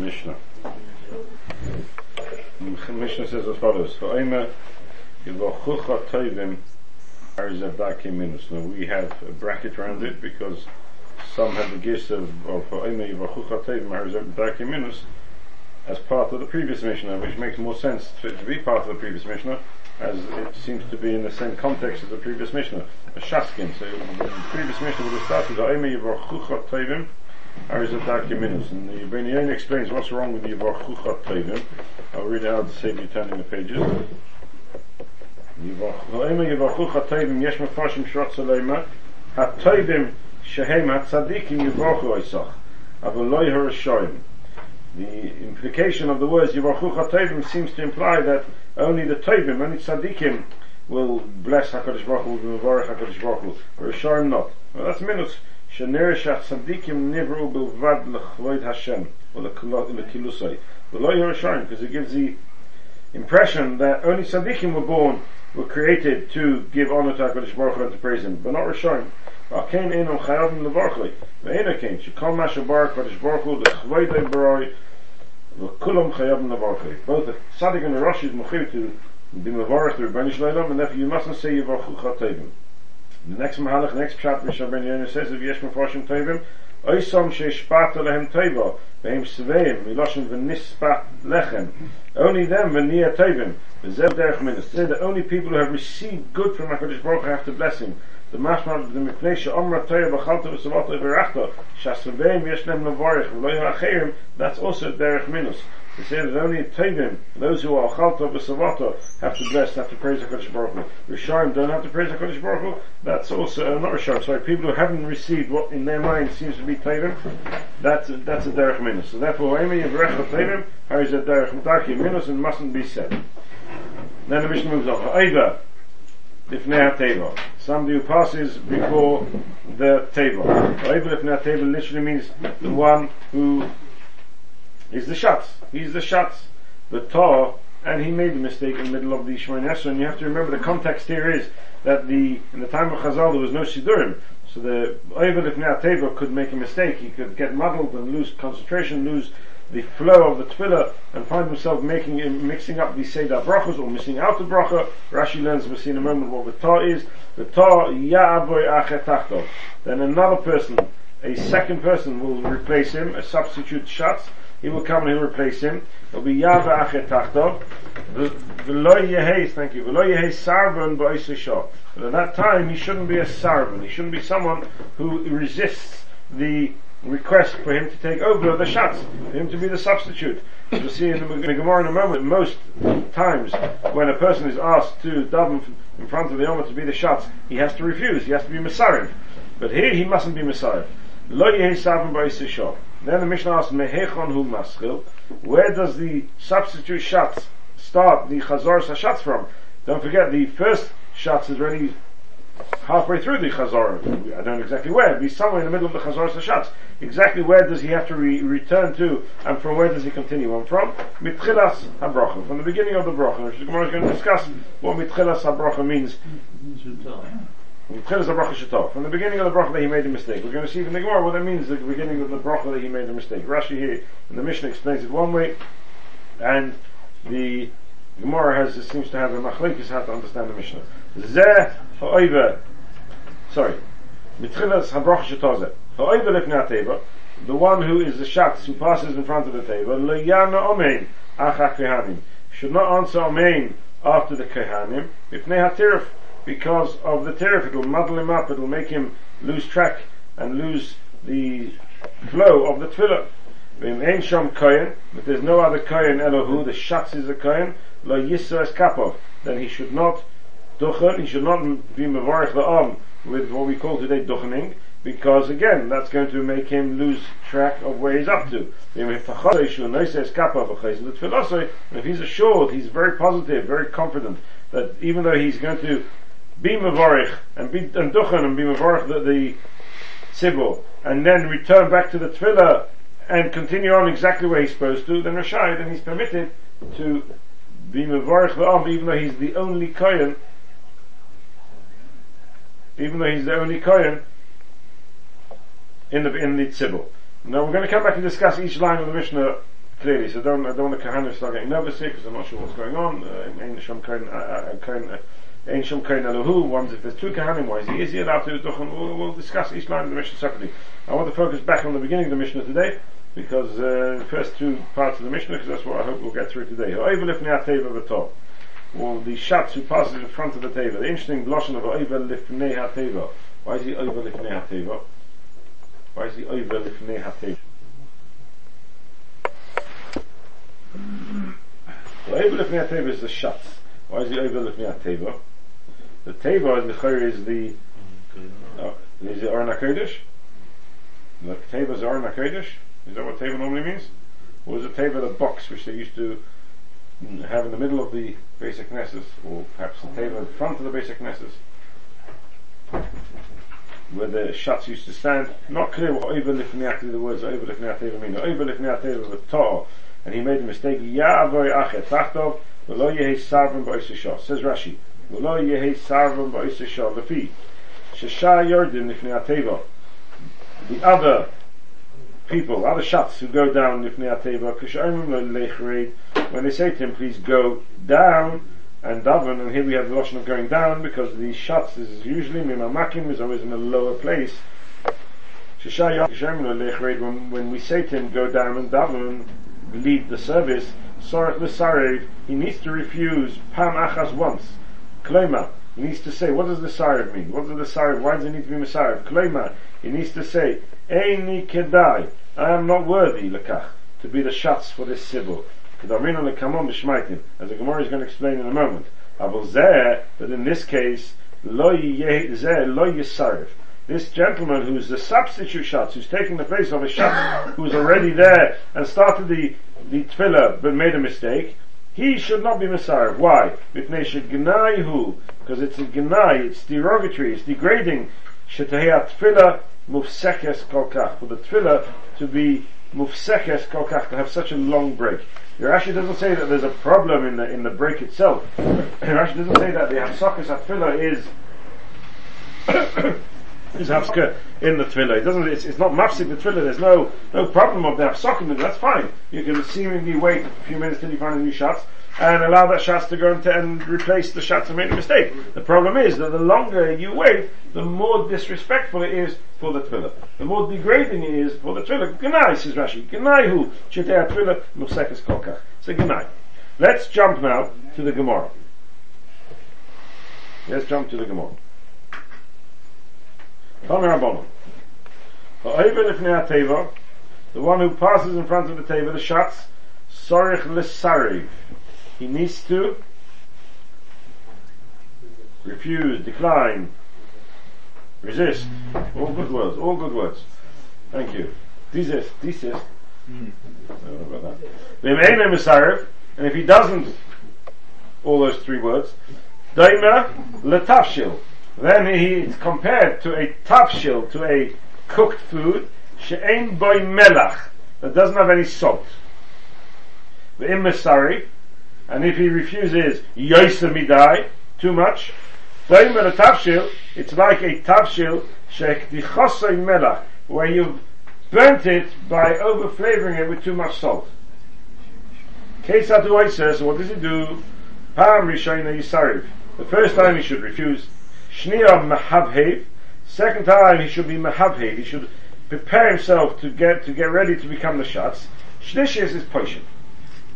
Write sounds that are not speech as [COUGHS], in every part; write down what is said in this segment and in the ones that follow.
Mishnah. The Mishnah says as follows: "Va'omer yivachucha toivim arzavdaki minus." Now we have a bracket around it because some have the gist of "Va'omer yivachucha toivim arzavdaki minus" as part of the previous Mishnah, which makes more sense to, to be part of the previous Mishnah, as it seems to be in the same context as the previous Mishnah, a Shaskin. So the previous Mishnah would have started "Va'omer yivachucha toivim." Arizataki Minus. And the Benion explains what's wrong with the Yivachuchat Tovim. Eh? I'll read out to save you turning the pages. Yivachuchat oh, Tovim yesh mefashim shot salema ha-tovim shehem ha-tzadikim yivachu oisach aval loy harashoyim. The implication of the words Yivachuchat Tovim seems to imply that only the Tovim, only tzadikim will bless HaKadosh Baruch Hu, will HaKadosh Baruch Hu, Rashoyim not. Well, that's minus. שנראה שהצדיקים נבראו בלבד לכבוד השם, or לכילוסי, ולא ירושלים, because it gives the impression that only tzaddikim were born, were created to give honor to HaKadosh Baruch Hu and to praise Him, but not Rishonim. ועל אינם חייבים לברך לי, ואינו כן, שכל מה שבר הקדוש ברוך הוא לכבודו ברוי, וכולם חייבים לברך לי. Both the tzaddik and the Rosh is mochiv to be mevarech the Rebbeinu Shalom, and therefore you mustn't say Yivachu Chatevim. The next Mahalach, next chapter, Mishra Ben Yonah says, if Yesh Mefarshim Tovim, Oisom Sheishpat Lehem Tova, Vehem Sveim, Miloshin V'nispat Lechem. Only them, V'niyah Tovim, V'zev Derech Minas. They're the only people who have received good from HaKadosh Baruch Hu have to bless him. The mashma the mipnei she'omra toya b'chalta v'savata v'rachta shasveim yesh lem levarich v'lo yachayim that's also derech minus they say that only Tevim, those who are Chalta B'Savata, have to bless, have to praise HaKadosh Baruch Hu. Rishaim don't have to praise HaKadosh Baruch Hu. That's also, uh, not Rishaim, sorry, people who haven't received what in their mind seems to be Tevim, that's, that's a Derech Minus. So therefore, Amy Recha Tevim, how is a Derech Mutaki Minus and mustn't be said. Then the Mishnah moves on. Ha'eva, Lifnei HaTeva. Somebody who passes before the table. Ha'eva Lifnei HaTeva literally means the one who is the Shatz. He's the Shatz. The Tor, and he made the mistake in the middle of the Shemon Esra, and you have to remember the context here is that the, in the time of Chazal there was no Sidurim, so the Oivel Ifnei Teva could make a mistake, he could get muddled and lose concentration, lose the flow of the tefillah and find himself making uh, mixing up the Seder brachas or missing out the bracha. Rashi learns we'll see in a moment what the ta is. The ta ya'aboy achetachto. Then another person, a second person will replace him, a substitute shatz, he will come and he'll replace him. It'll be Yava Achet Tachto. V'lo Yehei, thank you, V'lo Yehei Sarvan Ba'isha But at that time, he shouldn't be a Sarvan. He shouldn't be someone who resists the request for him to take over the shots, for him to be the substitute. As we'll see in the, Gemara in a moment, most times when a person is asked to daven in front of the Yom to be the shots, he has to refuse, he has to be Messiah. But here he mustn't be Messiah. Lo Yehei Sarvan Ba'isha then the Mishnah asks, Mehechon hu maskil. Where does the substitute shatz start the chazar shatz from? Don't forget, the first shatz is already halfway through the chazar. I don't know exactly where. It'd be somewhere in the middle of the chazar shatz. Exactly where does he have to re- return to, and from where does he continue on from? Mitchilas habracha, from the beginning of the bracha. Which the Gemara is going to discuss what mitchilas habracha means. From the beginning of the bracha that he made a mistake. We're going to see from the Gemara what that means, the beginning of the bracha that he made a mistake. Rashi here in the Mishnah explains it one way, and the Gemara has seems to have a machlekes how to understand the Mishnah. Zeh ha'oiver, sorry, mitchilas habracha shetozeh. Ha'oiver lifnei teva, the one who is the shatz who passes in front of the table, leyana omein achak kehanim, should not answer omein after the kehanim, ifnei hatirif, because of the tariff. It will muddle him up. It will make him lose track and lose the flow of the tefillah. Ein sham kohen, but there's no other kohen Elohu. The shatz is a kohen. Lo yisra es kapov. Then he should not duchen. He should not be mevarich la'am with what we call today duchening, because again, that's going to make him lose track of where he's up to. And if he's assured, he's very positive, very confident that even though he's going to be mavarich and be and duchen and be mavarich the, the tzibur, and then return back to the tefillah and continue on exactly where he's supposed to, then Rashai, then he's permitted to be mavarich the arm, even though he's the only kohen, even though he's the only kohen in the in the tzibur. Now we're going to come back and discuss each line of the Mishnah clearly. So don't, I don't want the Kahanim start getting nervous here because I'm not sure what's going on. Uh, uh, uh, Ein Shom Kain Elohu, if there's two Kahanim, why is he, allowed to do we'll, we'll discuss each line of the mission separately. I want to focus back on the beginning of the Mishnah today, because uh, the first two parts of the Mishnah, because that's what I hope we'll get through today. Well, the Shatz who passes in front of the Teva. The interesting blossom of Oivel Lifnei HaTeva. Why is he Oivel Lifnei HaTeva? Why is he Oivel Lifnei HaTeva? Oivel Lifnei HaTeva is the Shatz. Why is he Oivel Lifnei HaTeva? The Teva, the is the, uh, is it Arna Kodesh? The Teva is Arna Kodesh? Is that what Teva normally means? Or is it Teva the box which they used to have in the middle of the basic Knesset, or perhaps the Teva in front of the basic Knesset? Where the Shatz used to stand. Not clear what Oiva Lifnei the words Oiva Lifnei Teva mean. Oiva Lifnei Teva with and he made the mistake, Ya Avoy Achet Tachtov, V'lo Yehi Sarvim Says Rashi, ולא יהי סרבם בעשר שור לפי ששע יורדים לפני הטבע the other people, other shots who go down לפני הטבע כשאומרים לו when they say to him please go down and daven and here we have the notion of going down because the shots is usually mimamakim is always in a lower place when, when we say to him go down and daven lead the service Sorach he needs to refuse Pam Achas once Klema, he needs to say, what does the Sarif mean? What does the Sarif, why does it need to be Masarif? Klema, he needs to say, Eini kedai, I am not worthy, lekach, to be the shots for this Sibyl. Kedarmino lekamon b'shmaitim, as the Gemara is going to explain in a moment. Aval zeh, but in this case, lo zeh, lo yisarif. This gentleman who's the substitute shots, who's taking the place of a shot, who's already there and started the, the tefillah but made a mistake, he should not be Messiah. Why? Because it's a gnai, it's derogatory, it's degrading. Shetahei tefillah mufsekes kolkach. For the tefillah to be mufsekes kolkach, to have such a long break. Rashi doesn't say that there's a problem in the in the break itself. [COUGHS] Rashi doesn't say that the hafsakas tefillah is is hafska in the tefillah. It doesn't. It's, it's not mafsik the tefillah. There's no no problem of the hafsakim. That's fine. You can seemingly wait a few minutes till you find a new shots and allow that shots to go into and replace the shots that made a mistake. The problem is that the longer you wait, the more disrespectful it is for the tefillah. The more degrading it is for the tefillah. Gnai says Rashi. Gnai hu shetei tefillah musekes kolkach. So gnai. Let's jump now to the Gemara. Let's jump to the Gemara. The one who passes in front of the teva, the shots, sorich l'sariv. He needs to refuse, decline, resist. All good words, all good words. Thank you. Desist, desist. And if he doesn't, all those three words, daima letafshil. Then he compared to a tafshil, to a cooked food, she'ein boy melach, that doesn't have any salt. The immisari, and if he refuses yoisa midai, too much, then a tafshil, it's like a tafshil, she'ekdichosay melach, where you've burnt it by over flavoring it with too much salt. Kesatu says, what does he do? Pam rishayna yisariv. The first time he should refuse Mahavhev. Second time he should be Mahavhev. He should prepare himself to get to get ready to become the Shatz. Shnishis is Poshet.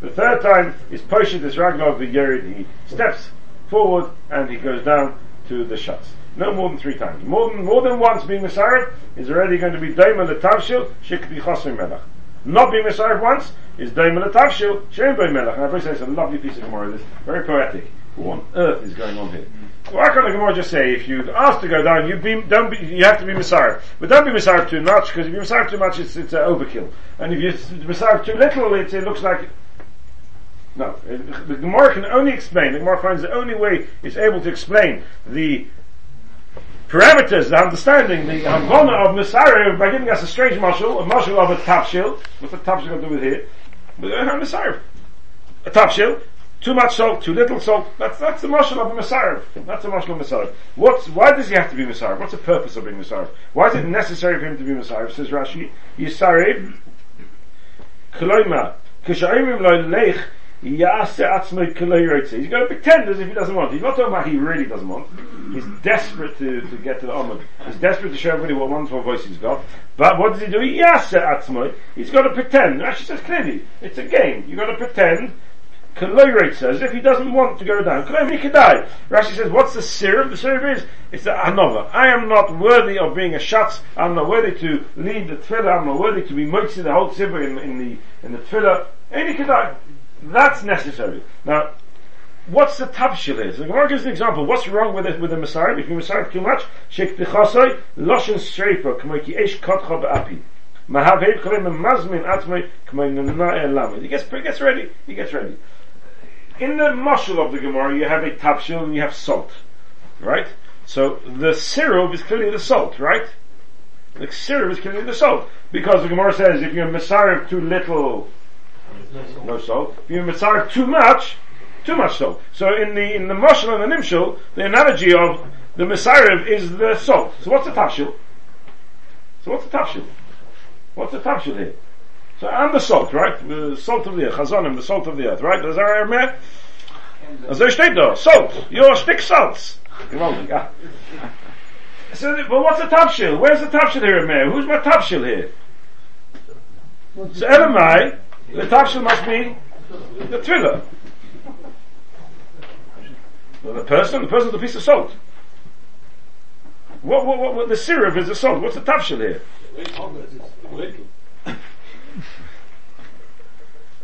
The third time is Poshet is Ragnov the Yerid. He steps forward and he goes down to the Shatz. No more than three times. More than more than once being Messiah is already going to be Daima Letavshil Shikbi Chosim Melech. Not being Messiah once is Daima Letavshil Shem Melech. And I say it's a lovely piece of Gemara. This very poetic. What on earth is going on here? Why can't the Gemara just say if you ask to go down, you be, don't be, you have to be Messiah, but don't be Messiah too much because if you Messiah too much, it's it's uh, overkill, and if you Messiah too little, it, it looks like no. The Gemara can only explain. The Gemara finds the only way it's able to explain the parameters, the understanding, the Havana of Messiah by giving us a strange marshal, a marshal of a tafshil. What's the tafshil got to do with here? But uh, Messiah, a tafshil too much salt, too little salt. That's that's the mashal of a Messiah. That's the mashal of Messiah. What's why does he have to be Messiah? What's the purpose of being Messiah? Why is it necessary for him to be Messiah? Says Rashi, Yisarib Kloima He's going to pretend as if he doesn't want. He's not talking about he really doesn't want. He's desperate to, to get to the Amud. He's desperate to show everybody what wonderful voice he's got. But what does he do? He's got to pretend. Rashi says clearly, it's a game. You've got to pretend Kaloyrate says, if he doesn't want to go down, die. Rashi says, what's the sirup? The sirup is, it's the anova. I am not worthy of being a shatz, I'm not worthy to lead the tefillah, I'm not worthy to be moitzi the whole tzibur in, in the, in the tefillah. Any die. That's necessary. Now, what's the tabshil here? So the Gemara gives an example. What's wrong with it, with the Messiah? If you Messiah too much, shek tichasai, loshen streifa, kamo ki esh kotcha ba'api. Mahav cholem mazmin atmei, kamo nana He gets, he gets ready. He gets ready in the mushel of the Gemara, you have a tapshil and you have salt, right? So the syrup is clearly the salt, right? The syrup is clearly the salt because the Gemara says if you're Messiah too little, no salt. If you're Messiah too much, too much salt. So in the in the mushel and the nimshel, the analogy of the Messiah is the salt. So what's the tapshil? So what's the tapshil? What's the tapshil here? So and the salt, right? The salt of the earth, chazonim, the salt of the earth, right? Does that mehr? Also steht da, salt. Your stick salts. Gewaltig, ja. So, but what's the tapshil? Where's the tapshil here, Meir? Who's my tapshil here? So Elamai, the tapshil must be the thriller. Well, the person, the person's a piece of salt. What, what, what, what the syrup is the salt. What's the tapshil here?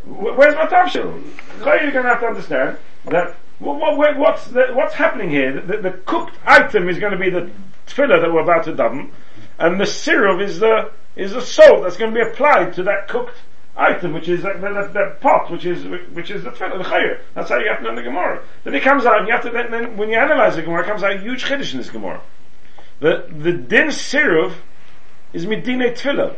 Where's my tafshil? You're going to have to understand that what, what, what's the, what's happening here? The, the, cooked item is going to be the tefillah that we're about to daven, and the syrup is the is the salt that's going to be applied to that cooked item, which is that, that, that pot, which is which is the tefillah, the chayir. That's how you have to learn the Gemara. Then it comes out, and you have to then, then when you analyze the Gemara, it comes out a huge chiddush in this Gemara. The the din syrup is midine tefillah.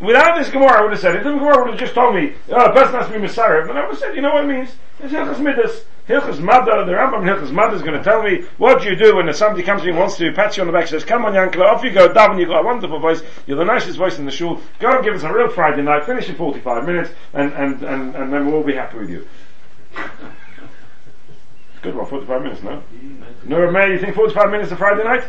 Without this Gemara, I would have said, if the Gemara would have just told me, oh, best not to be Messiah, then I would have said, you know what it means? It's Hilchas Midas. Hilchas Mada, the Rambam Hilchas Mada is going to tell me what do you do when somebody comes to you and wants to pat you on the back, says, come on Yankla, off you go, Davin, you've got a wonderful voice, you're the nicest voice in the shul, go and give us a real Friday night, finish in 45 minutes, and, and, and, and then we'll all be happy with you. [LAUGHS] Good one, 45 minutes, no? No, May, you think 45 minutes of Friday night?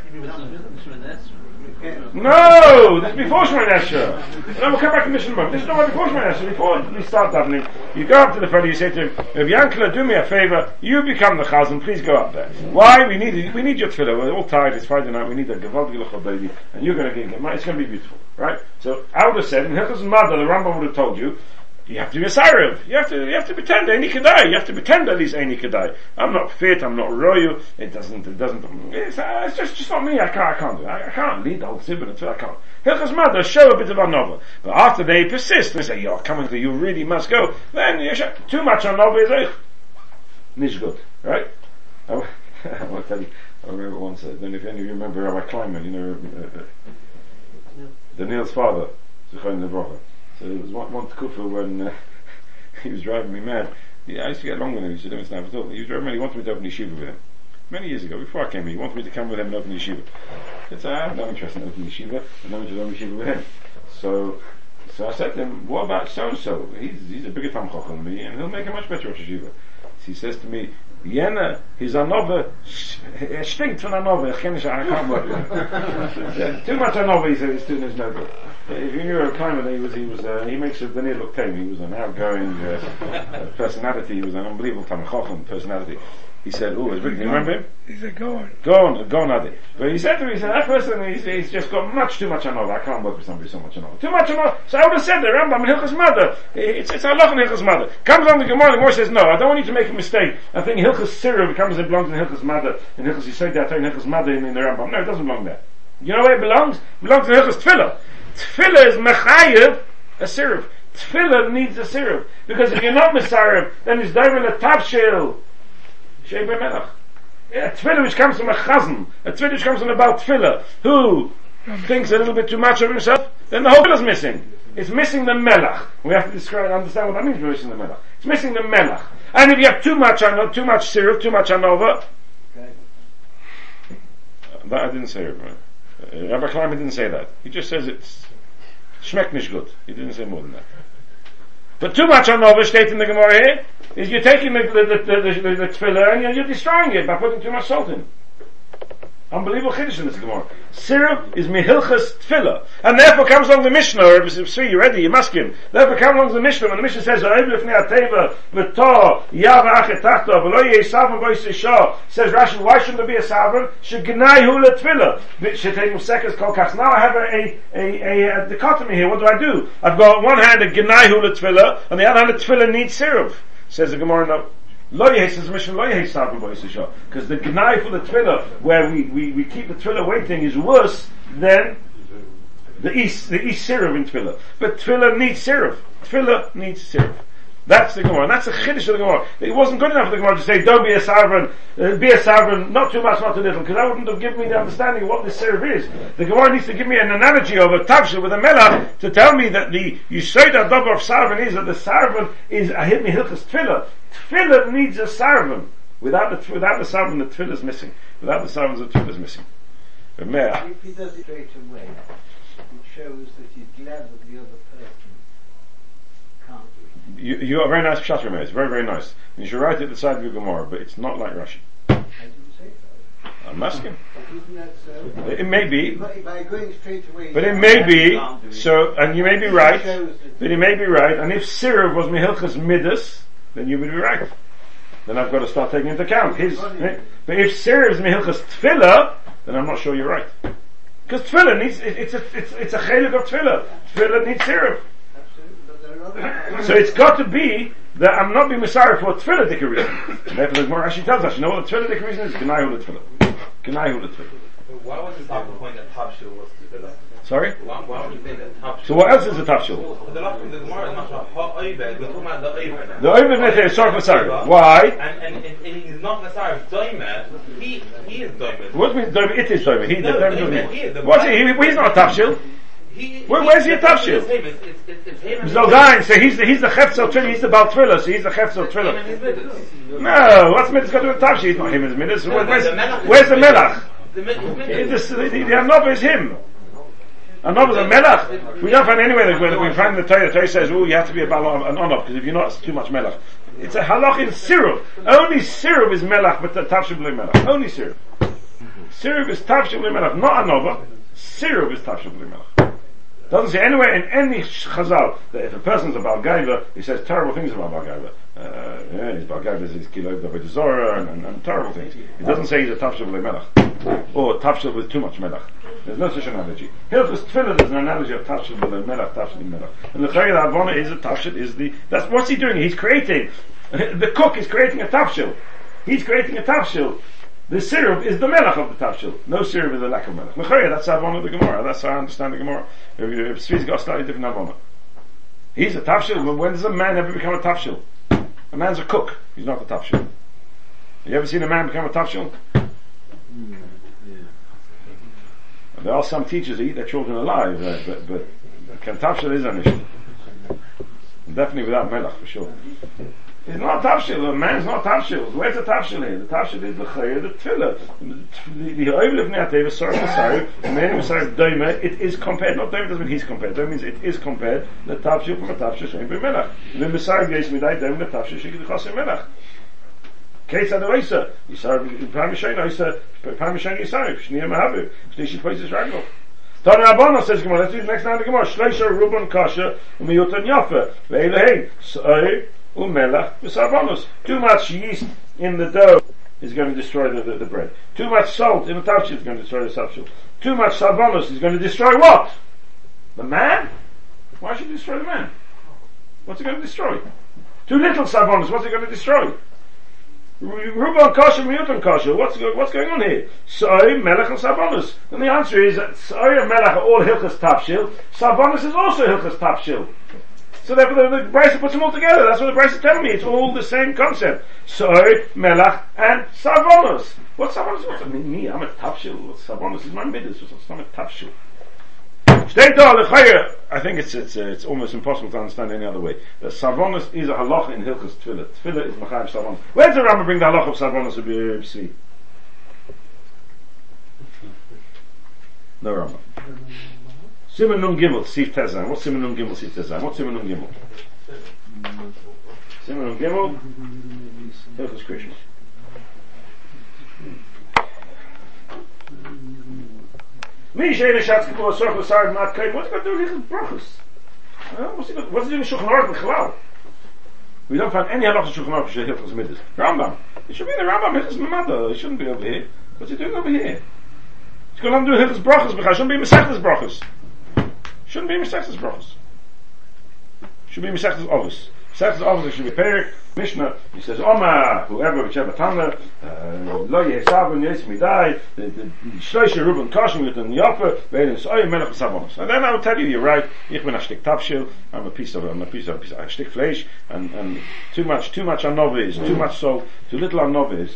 No, this is before Shemay Esher. No, we'll come back to Mishnah This is not before Shemay Esher. Before we start davening, you go up to the fellow, you say to him, if Yankala, do me a favor, you become the chazan, please go up there. Why? We need, we need your tefillah. We're all tired, it's Friday night, we need a Gevald Gilachot baby, and you're going to get it. It's going to be beautiful, right? So, I would have said, in Hilchas Mother, the Rambam would have told you, you have to be a Sarav. You have to, you have to pretend Eini Kedai. You have to pretend that he's any Kedai. I'm not fit, I'm not royal. It doesn't, it doesn't, it's, uh, it's just, just not me. I can't, I can't do it. I, I can't lead the whole until I can't. Hilchas Mother show a bit of Anova. But after they persist, they say, you're coming to, you really must go. Then, you should, too much Anova is like, nicht good. Right? [LAUGHS] I, I to tell you, I remember once, uh, then if any of you remember Rabbi Kleinman, you know, uh, uh, Daniel's father, Lebrocha. So there was one, one kufa when uh, [LAUGHS] he was driving me mad. Yeah, I used to get along with him. He said, "It's not at all." He was driving me. Mad, he wanted me to open yeshiva with him. Many years ago, before I came here, he wanted me to come with him and open yeshiva. I said, "I have no interest in opening yeshiva. I'm not interested in opening yeshiva with him." So, so I said to him, "What about so and so? He's he's a bigger tam than me, and he'll make a much better yeshiva." So he says to me, He's anove, er stinkt von anove, ich kenne I can't work Too much anove, he said, his student is no good. If you knew Kleinman, he was, he was, uh, he makes it, Daniel look tame, he was an outgoing uh, personality, he was an unbelievable Tamachochem personality. He said, oh, it's really, you remember him? he He's a Goan. Goan, a Goan Adi. But he said to me, he said, that person, he's, he's just got much too much anova. I can't work with somebody so much anova. Too much anova. So I would have said the Rambam in Hilchas Mother. It's, it's Allah in Hilchas Mother. Comes on the Gemara, the Gemara says, no, I don't want you to make a mistake. I think Hilchas Sirah becomes, it belongs in Hilchas Mother. In Hilchas Yisrael, I in Hilchas Mother in, in the Rambam. No, it doesn't belong there. You know where it belongs? It belongs in Hilchas Tfilah. Tfilah is mechayev, a syrup. Tfilah needs a syrup. Because if you're not Messiah, then it's diving a tafshil. Shei Melach a which comes from a chazan, a which comes from about tefillah, who thinks a little bit too much of himself, then the whole is missing. It's missing the melach. We have to describe, and understand what that means, missing the melach. It's missing the melach. And if you have too much, too much syrup, too much anova, that I didn't say? Uh, Rabbi Kleinman didn't say that. He just says it's schmeckt nicht good. He didn't say more than that. But too much on Nova state in the Gemara here is you're taking the, the, the, the, the, tefillah and you're, destroying it by putting too much salt in. Unbelievable chiddush in this Gemara. Syrup is mihilchas tefillah. And therefore comes along the Mishnah, or see, you're ready, you must him. Therefore comes along the Mishnah, when the Mishnah says, says Rashi, why shouldn't there be a savon? Shegnai hu letefillah. Shetei musekas kol kach. Now I have a, a, a, a, dichotomy here. What do I do? I've got on one hand a gnai hu letefillah, on the other hand a tefillah needs syrup. Says the Gemara, no. Because the Gnai for the tefillah, where we, we, we keep the tefillah waiting, is worse than the East, the East syrup in tefillah. But Tefillah needs syrup. Tefillah needs syrup. That's the Gemara. And that's the Chiddush of the Gemara. It wasn't good enough for the Gemara to say, don't be a sovereign, uh, be a sovereign, not too much, not too little, because that wouldn't have given me the understanding of what this syrup is. The Gemara needs to give me an analogy of a tavshil with a melach to tell me that the Yisrael Adabar of sovereign is that the sovereign is a hitmi hilchas tefillah. Tefillah needs a sovereign. Without the, without the sovereign, the tefillah is missing. Without the sovereign, the tefillah is missing. If he does it straight away, it shows that he's glad that the other you, you are very nice pshat It's very, very nice. And you should write it at the side of your Gemara, but it's not like Rashi. I didn't say so. I'm asking. Isn't that so? It may be. By, by going straight away. But it may be, so, and you may be right, but it may be right, and if Sirah was Mihilchas Midas, then you would be right. Then I've got to start taking into account his, eh? but if Sirah is Mihilchas Tfilah, then I'm not sure you're right. Because Tfilah needs, it, it's a, it's, it's a chelik of Tfilah. Tfilah needs Sirah. So it's got to be that I'm not being Messiah for a tefillah dik reason. And therefore the Gemara actually tells us, you know what the tefillah dik reason is? Gnai hu tefillah. Gnai hu tefillah. Why was the top point that Tavshil was tefillah? Sorry? Why, why would you think that Tavshil? So what else is a tafshil? The last the Gemara is not ha'oived, we're talking about the oived. Nefeh is short Messiah. Why? And, and, and, and he's not Messiah, Doimer, he, he is Doimer. What means Doimer? It is Doimer. He, No, the Doimer he is the- What's he? he? He's not a tafshil. He, Where- where's he a tafshil? Him and Zoldain, so he's the, he's the Chefzel Thriller, he's the Bal Thriller, so he's the Chefzel him Thriller. and his middles. No, what's Midas got to do with Tafshi? He's not him, it's Midas. No, Where's, where's the Melach? The Anova is him. Anova is a Melach. We don't find anywhere that we find the Torah, the Torah says, oh, you have to be a Bal an Onov, because if you're not, it's too much Melach. It's a halach in syrup. Only syrup is Melach, but the Tafshi B'lei Melach. Only syrup. Syrup is Tafshi B'lei Melach, not Anova. Syrup is Tafshi B'lei Melach. Doesn't say anywhere in any chazal that if a person's a Balgaiva, he says terrible things about Balgaiva. Uh, yeah, he's Balgaiva, he's Kilo of and, and, and terrible things. He doesn't say he's a with Melech. Or Tafshil with too much Melech. There's no such analogy. Hilchus Tefillah is an analogy of with Melech, with Melech. And the Chayil Avona is a Tafshil, is the, that's, what's he doing? He's creating, [LAUGHS] the cook is creating a Tafshil. He's creating a Tafshil. The syrup is the melech of the tafshil. No syrup is the lack of melech. Mechaya, that's how of the Gemara. That's how I understand the Gemara. If, if Tzvi's got a slightly different avona. He's a tafshil. When does a man ever become a tafshil? A man's a cook. He's not a tafshil. Have you ever seen a man become a tafshil? There are some teachers who eat their children alive, uh, but, but tafshil is an issue. Definitely without melech, for sure. It's not tafshil. A man's not tafshil. Where's the tafshil? The tafshil is the chayah, the tefillah. The the oil of ne'ateva, sorry Messiah, the man Messiah doime, it is compared, not doime doesn't mean he's compared, doime means it is compared, the tafshil from a tafshil shein b'melach. The Messiah gaze midai doime the tafshil shein b'chasim melach. Keitz ad oisa, Yisar, Pam Yishayin oisa, Pam Yishayin Yisar, Shniyah Mahavu, Shnishi Poisis Ragel. Tana Rabbanah says Gemara, let's read the next line of the Gemara, Shleisha Ruban Kasha, Umiyutan Yafa, Ve'elehein, Sa'ir, uh, umelach v'sarbonos. Too much yeast in the dough is going to destroy the, the, the bread. Too much salt in the tafshil is going to destroy the tafshil. Too much sarbonos is going to destroy what? The man? Why should it destroy the man? What's it going to destroy? Too little sarbonos, what's it going to destroy? Ruban kosher, miyutan kosher. What's, what's going on here? Soy, melech, and sarbonos. And the answer is that soy and melech are all hilchas tafshil. Sarbonos is also hilchas tafshil. So therefore the, the Brisa puts them all together. That's what the Brisa is telling me. It's all the same concept. So, Melach, and Savonos. What's Savonos? What's I mean, me? I'm a Tafshil. Savonos is my midas. What's I'm a Tafshil. I think it's it's uh, it's almost impossible to understand any other way. Savonos is a halacha in Hilchas Tefillah. Tefillah is Machayev Savonos. Where does the Rambam bring the halacha of Savonos of B'si? No Rambam. Simen nun Gimel, Sif Tezan. What's Simen nun Gimel, Sif Tezan? What's Simen nun Gimel? Simen nun Gimel? Hilchus Krishnas. Mir ich eine Schatz gekommen, so ich sage, man hat kein Wort, aber du liegst Brachus. Was ist denn schon genug mit Chlau? We don't find any halachas schon genug, schon hilft mit. Rambam. Ich schon wieder Rambam, hilft es mit Mathe. Ich shouldn't be over here. What's he doing over here? Ich kann dann du hilft es Brachus, ich kann schon bei mir sagt Brachus. Shouldn't be Masechtas brachos. Should be Masechtas Ovis. Masechtas Ovis should be Perik. Mishnah, he says, Oma, whoever, whichever Tana, uh, lo yesavon yes the shloisha ruben kosher with an yofer, ve'en soy melech savonos. And then I will tell you, you're right, ich bin a shtik tafshil, I'm a piece of, I'm a piece of, a shtik fleish, and, and too much, too much anova is, too much salt, too little anova is,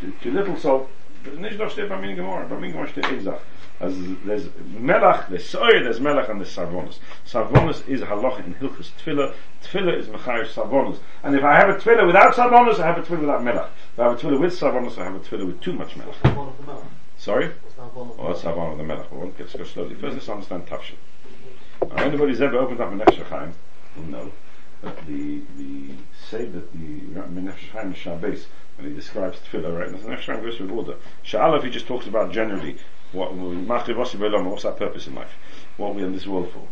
too, too little salt, nicht doch steht bei mir gemor, bei mir gemor steht Ezach. As there's melach, there's soy, there's melach, and there's sarvonis. Sarvonis is halach in hilchus tefillah. Tefillah is mechayr sarvonis. And if I have a tefillah without sarvonis, I have a tefillah without melach. If I have a tefillah with sarvonis, I have a tefillah with too much melach. Sorry? Oh, that's sarvon of the melach. Well, oh, let's go slowly. First, let's understand tafshil. Now, anybody's ever opened up a Nefesh Chaim will know that the the say that the Nefesh Chaim Shabbos when he describes tefillah, right? And the Nefesh Chaim goes through order. Sha'alav he just talks about generally what what's our purpose in life? What are we in this world for?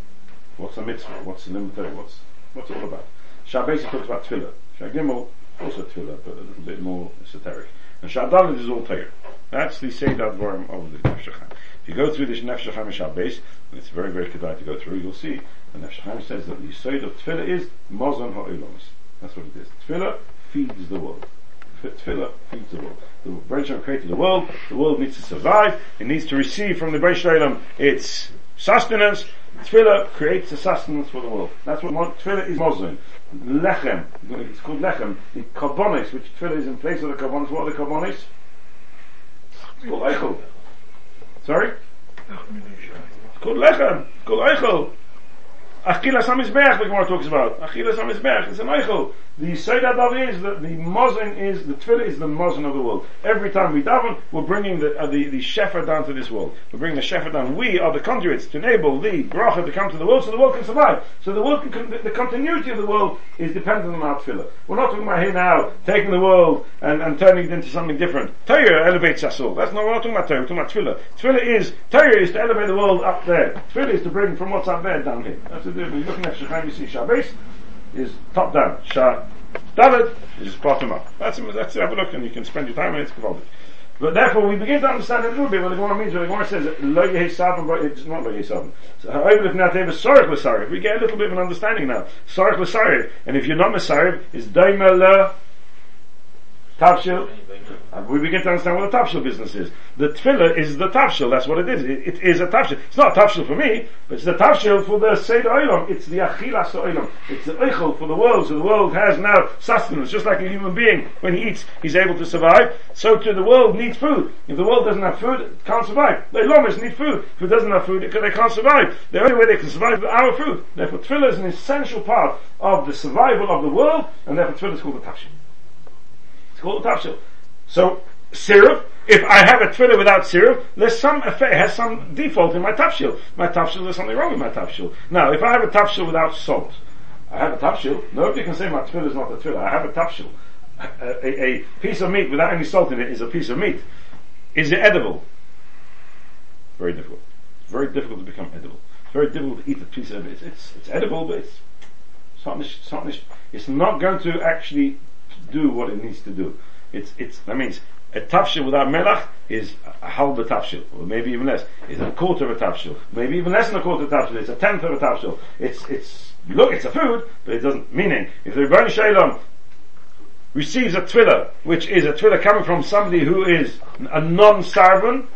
What's a mitzvah? What's the limit What's what's it all about? Shabbos talks about tefillah. Shagimel also tefillah, but a little bit more esoteric. And Shadalit is all Torah. That's the Seder Dvarim of the Nefesh If you go through this Nefesh Chaim Shabbos, and it's very, very kedai to go through, you'll see the Nefesh Chaim says that the Seder of Tefillah is Mozon Ha'olamis. That's what it is. Tefillah feeds the world. Tefillah the world. The Bereshit created the world. The world needs to survive. It needs to receive from the Bereshit its sustenance. Tefillah creates the sustenance for the world. That's what Tefillah is Muslim. Lechem. It's called Lechem. The Karbonis, which Tefillah is in place of the Karbonis. What are the Karbonis? It's called Eichel. Sorry? It's called Lechem. It's called Eichel. Achilas HaMizbeach, the Gemara talks about. Achilas HaMizbeach, it's an Eichel. The Seder Dav is that the Mosin is, the Tefillah is the Mosin of the world. Every time we daven, we're bringing the, uh, the, the Shefer down to this world. We're bringing the Shefer down. We are the conduits to enable the Bracha to come to the world so the world can survive. So the world can, the continuity of the world is dependent on our Tefillah. We're not talking about here now, taking the world and, and turning it into something different. Torah elevates us all. That's not, we're talking about we're talking about Tefillah. Tefillah is, Torah is to elevate the world up there. Tefillah is to bring from what's up there down here. That's the difference. You're looking at Shechem, you see Shabbos, is top down. Shah David is bottom up. That's that's have a look and you can spend your time on it. But therefore, we begin to understand a little bit what the Gemara means. When the Gemara says "Lo yehesavim," but it's not lo yehesavim. So, however, if not ever sorek l'sarif, we get a little bit of an understanding now. L'sarif, and if you're not mesarif, it's daimel tavshil Uh, we begin to understand what the tafshil business is. The tefillah is the tafshil, that's what it is. It, it is a tafshil. It's not a tafshil for me, but it's the tafshil for the Seder Olam. It's the achilas Olam. It's the eichel for the world, so the world has now sustenance. Just like a human being, when he eats, he's able to survive. So too the world needs food. If the world doesn't have food, it can't survive. The Lomas need food. If it doesn't have food, it, they can't survive. The only way they can survive is our food. Therefore tefillah is an essential part of the survival of the world, and therefore tefillah is called the tafshil. It's called the tafshil. So, syrup, if I have a tefillah without syrup, there's some effect, has some default in my tafshil. My tafshil, there's something wrong with my tafshil. Now, if I have a tafshil without salt, I have a tafshil, nobody can say my tefillah is not a tefillah. I have a tafshil. A, a, a, piece of meat without any salt in it is a piece of meat. Is it edible? Very difficult. It's very difficult to become edible. It's very difficult to eat a piece of it. It's, it's, it's edible, but it's, it's not, it's not, it's not going to actually do what it needs to do. It's, it's, that means a tafshil without melach is a halba tafshil, or maybe even less. It's a quarter of a tafshil, maybe even less than a quarter of a tafshil. It's a tenth of a tafshil. It's, it's, look, it's a food, but it doesn't, meaning, if the Rebbeinu Shalom receives a tefillah, which is a tefillah coming from somebody who is a non-sarvan,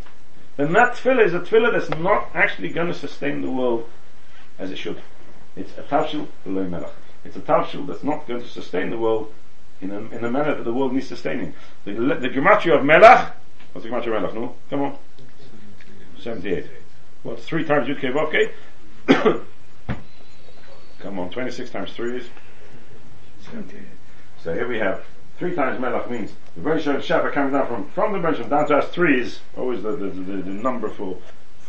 then that tefillah is a tefillah that's not actually going to sustain the world as it should. It's a tafshil below melach. It's a tafshil that's not going to sustain the world in a, in a manner that the world needs sustaining. The, the gematria of Melach, what's the gematria of Melach? No? Come on. 78. What, three times Yud Kei [COUGHS] Come on, 26 times 3 is? 78. So here we have three times Melach means the Bereshit Shefa coming down from, from the Bereshit down to us three is always the, the, the, the number for,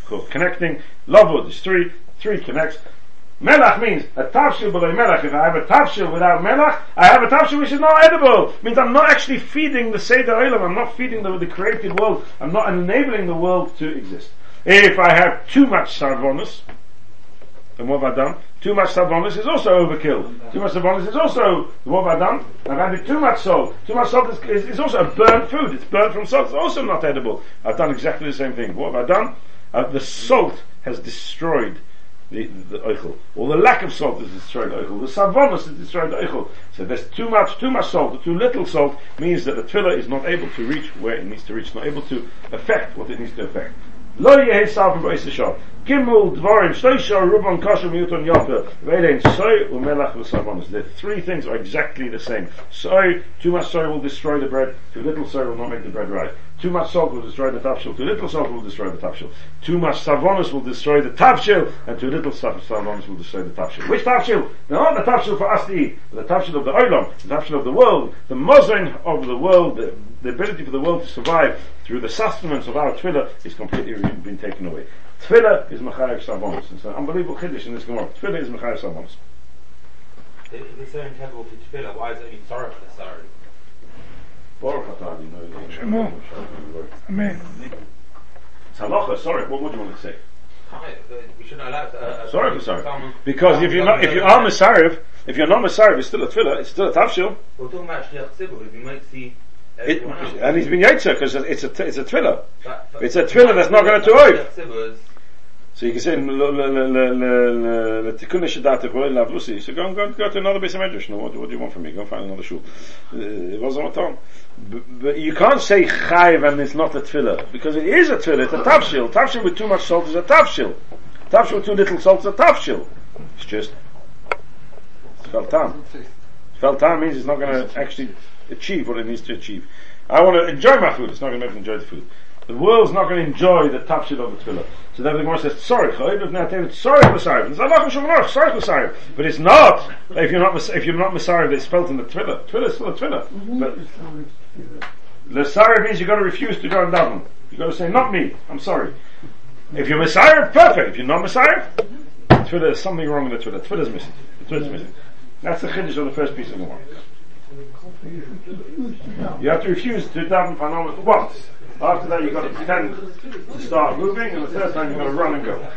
for connecting. Lovwood is three, three connects. Melach means a tafshil below melach. If I have a tafshil without melach, I have a tafshil which is not edible. Means I'm not actually feeding the Seder Olam. I'm not feeding the, the created world. I'm not enabling the world to exist. If I have too much sarvonus, then what have I done? Too much sarvonus is also overkill. Too much sarvonus is also, what have I done? I've added too much salt. Too much salt is, is, is also a burnt food. It's burnt from salt. It's also not edible. I've done exactly the same thing. What have I done? Uh, the salt has destroyed the, the, the Or the lack of salt has destroyed the oichel. The sarvonus has destroyed the oichel. So there's too much, too much salt, or too little salt means that the tefillah is not able to reach where it needs to reach, not able to affect what it needs to affect. לא יהיה סוף בויס שור גימל דבורים שטוישו רובן קושו מיוטון יופר ואין סוי ומלח וסרבונס the three things are exactly the same soy too much soy will destroy the bread too little soy will not make the bread right too much salt will destroy the tafshil too little salt will destroy the tafshil too much savonus will destroy the tafshil and too little savonus will destroy the tafshil which tafshil not the tafshil for us to eat but the tafshil of the olam the tafshil of the world the muzzin of the world the, the ability for the world to survive through the sustenance of our tefillah is completely been taken away. Tefillah is Mechayev Savonis. It's an unbelievable chiddush in this Gemara. Tefillah is Mechayev Savonis. If it's so integral to tefillah, why is it only sorrow for the? Baruch atah Adonai. Shema. Amen. It's halacha. Sorry, what would you want to say? Uh, we shouldn't allow uh, uh sorry for sorry. Because if you're not, if you are Masarev, if you're not Masarev, it's still a tefillah, it's still a tafshil. We're talking about Shliach Tzibur, you might see uh, it, and he's been yaitzer because it's a it's a thriller. It's a thriller that's not going to oif. So you can say the tikkun shadata kol lav lusi. So go go go to another base of medrash. No, what, what do you want from me? Go find another shul. Uh, it was on time. But you can't say chayv and it's not a tefillah because it is a tefillah. It's a tafshil. Tafshil with too much salt is a tafshil. Tafshil with too little salt is a tafshil. It's just it's feltam. Feltam means it's not going to actually achieve what it needs to achieve. I want to enjoy my food, it's not going to make me enjoy the food. The world's not going to enjoy the shit of the tefillah. So then the Gemara says, sorry, chayiv not it's sorry Messiah. It's Allah Shalom sorry Messiah. But it's not, if you're not, if you're not Messiah, it's spelled in the tefillah. Tefillah is still a tefillah. But, Messiah means you've got to refuse to go and daven. You've got to say, not me, I'm sorry. If you're Messiah, perfect. If you're not Messiah, tefillah is something wrong with the. Tefillah is missing. The is missing. That's the chiddush of the first piece of the Gemara. You have to refuse to daven panom once. After that, you've got to pretend to start moving, and the third time, you've got to run and go.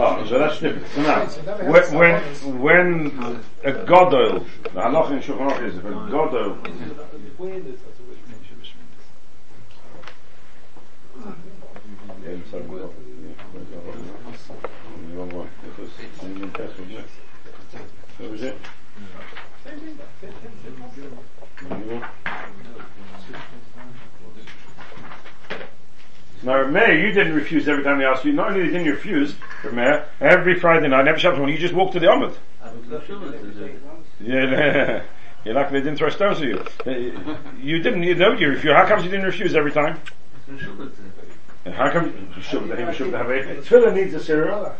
So that's different. So now, when, when, when a godol, the halach in Shulchan is if a godol, Now, Mayor, you didn't refuse every time they asked you. Not only didn't you refuse, but Mayor, every Friday night, every Shabbos morning, you just walked to the Omid. Yeah, [LAUGHS] you're lucky they didn't throw stones at you. Uh, you didn't, you know, you refuse. How come you didn't refuse every time? And how come Tefillah needs a syrup?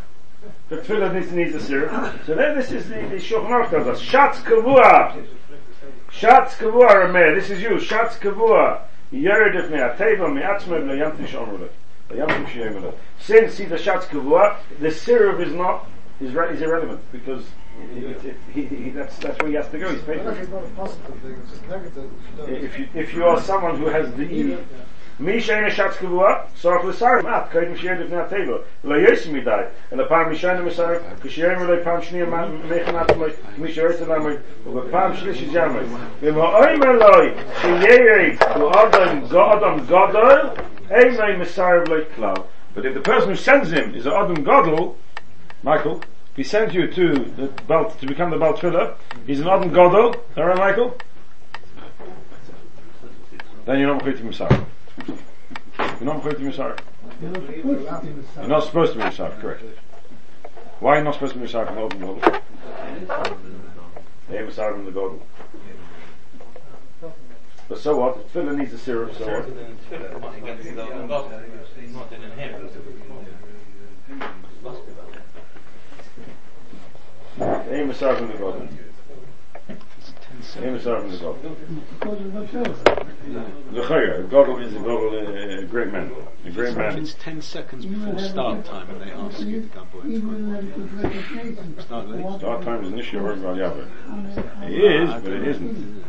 The tefillah needs, needs a syrup. So then this is the, the Shulchan tells us. Shatz kavua. Shatz kavua, Rameh. This is you. Shatz kavua. Since he's a shatz kavua, the sirup is not, is, re- is irrelevant, because it, it, he, he, that's, that's where he has to go. He's paid. If you, if you are someone who has the Mi shein shatz kavua, sarach l'sar mat, kayim shein b'fnei teva, lo yes midai. And the pam mishain misar, kishein lo pam shni man mechnat lo, mi shein lo mo, u pam shlish jamay. Ve mo oimer lo, sheyei u adam gadam lo klau. But if the person who sends him is an adam gadol, Michael, he sends you to the belt to become the belt filler. He's an Adam Godel. All right, Michael. Then you're not Mechutim Misar. You're not going to You're not supposed to be Misar, correct. Why are you not supposed to be Misar from the open They are Misar from the Godel. But so what? Tefillah needs a syrup, so what? Not against the God. Not in him. Must be that. Aim is in the God. Aim in the God. The Chayr, Godel is a Godel, a great man. A great man. It's 10 seconds before start time and they ask you to go Start late. Start time is an issue of Val ah, It is, but it isn't.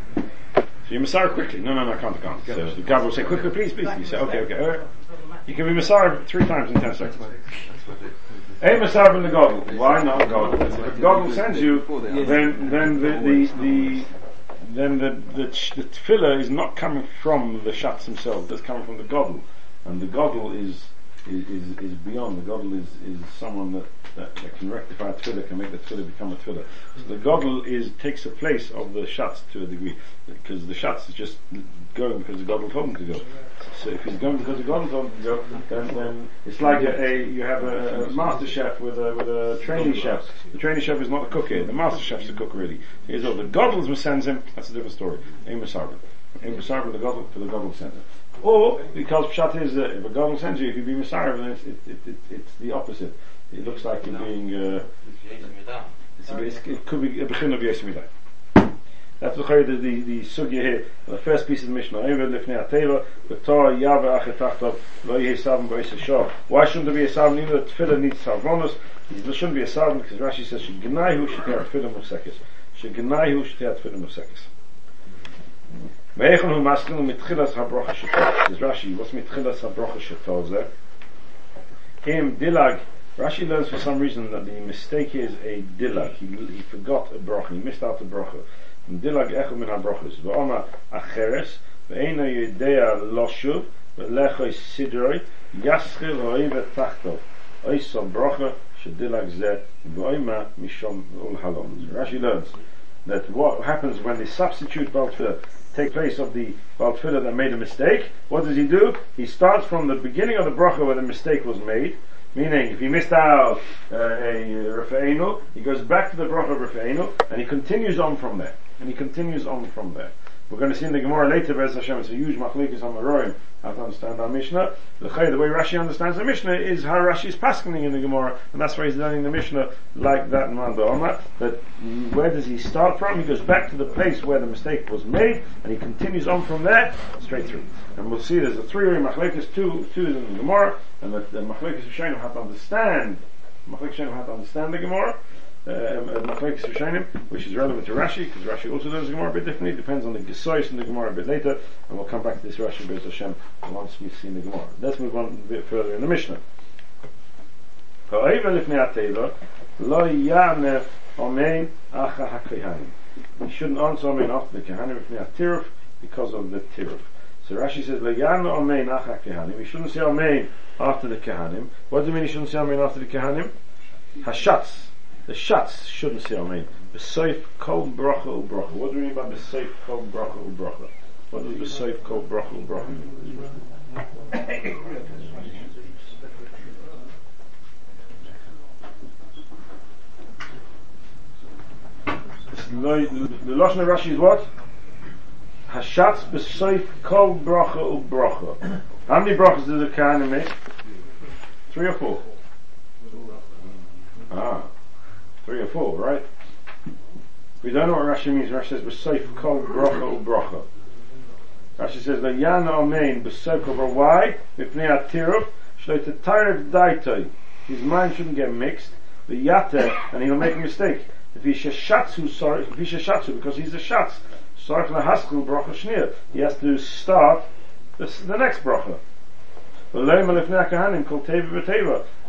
So you Masar quickly. No, no, no, I can't, I can't. So the God will say, quickly, please, please. You say, okay, okay. all right. You can be Masar three times in ten seconds. Hey, Masar in the God. Why not God? If God sends you, then then the the, the then the, the, the tefillah is not coming from the shats themselves, it's coming from the godel. And the godel is, is, is, beyond. The godel is, is someone that, that, that can rectify a tefillah, can make the tefillah become a tefillah. So the godel is, takes the place of the shats to a degree. Because the shats is just going because the godel told him to go. So if he's going because the godel told him to go, then, then it's like a, a you have a, a master chef with a, with a trainee chef. The trainee chef is not a cook here. The master chef's the cook really. He's all the godel sends him, that's a different story. Aim Sarvin. Aim Sarvin, the godel, for the godel him. Or, because Pshat is, uh, if a God sends you, if you be Messiah, then it's, it, it, it, it's the opposite. It looks like you're being, uh, a, it could be a begin of Yesimidah. That's the the the, the sugya here. The first piece of the Mishnah. Over lifnei ateva, the Torah yava achetachtav lo yehi savim b'ois shah. Why shouldn't there be a savim? Even the tefillah needs savronus. There shouldn't be a savim because Rashi says shegnaihu shetei tefillah musekis. Shegnaihu shetei tefillah musekis. ואיך הוא מסכים מתחילת הברוכה שתו, is Rashi, what's מתחילת הברוכה שתו זה? Him dilag, Rashi learns for some reason that the mistake is a dilag, he, he forgot a brocha, he missed out the brocha. dilag echo min ha-brochas, ואומר אחרס, ואינו יודע לא שוב, ולכו סדרוי, יסחיל רואי ותחתו, אויסו brocha שדילג זה, ואוימה משום ולהלום. Rashi learns that what happens when they substitute Baltfil take place of the Baltfila that made a mistake, what does he do? He starts from the beginning of the bracha where the mistake was made, meaning if he missed out uh, a Rafa'enu, he goes back to the bracha of Rafa'enu, and he continues on from there. And he continues on from there. We're going to see in the Gemara later, Bez Hashem, it's a huge machlekes on the Roim, how to understand our Mishnah. The, way Rashi understands the Mishnah is how Rashi is passing in the Gemara, and that's why he's learning the Mishnah like that in Manda Omar. That where does he start from? He goes back to the place where the mistake was made, and he continues on from there, straight through. And we'll see there's a three-way machlekes, two, two is in the Gemara, and the, the machlekes Rishonim have to understand, machlekes Rishonim have to understand the Gemara, uh, which is relevant to Rashi, because Rashi also does the Gemara a bit differently. It depends on the Gesois in the Gemara a bit later, and we'll come back to this Rashi Bez Hashem once we've seen the Gemara. Let's move on a bit further in the Mishnah. He shouldn't answer Amen after the Kehanim because of the Tiruf. So Rashi says, Le'yan Amen acha Kehanim. He shouldn't say Amen after the Kehanim. What do you mean he shouldn't say Amen after the Kehanim? Hashatz. The shots shouldn't say Amen. B'seif kol bracha u bracha. What do we mean by b'seif kol bracha u bracha? What does b'seif kol bracha u bracha mean? The Lashon Rashi is what? Hashatz b'seif kol bracha u bracha. How many brachas does a Kohen make? Three or four? Ah. Three or four, right? We don't know what Rashi means. Rashi says, "B'seif kol bracha u bracha." Rashi says, "Vayan amein b'seif kol bracha." Why? Mipnei atiruf shleit tayrev daitoi. His mind shouldn't get mixed. The yata, and he'll make a mistake. If he a shatzu, sorry, if he a shatzu, because he's a shatz, sorry lehaskul bracha shnir. He has to start the, the next bracha.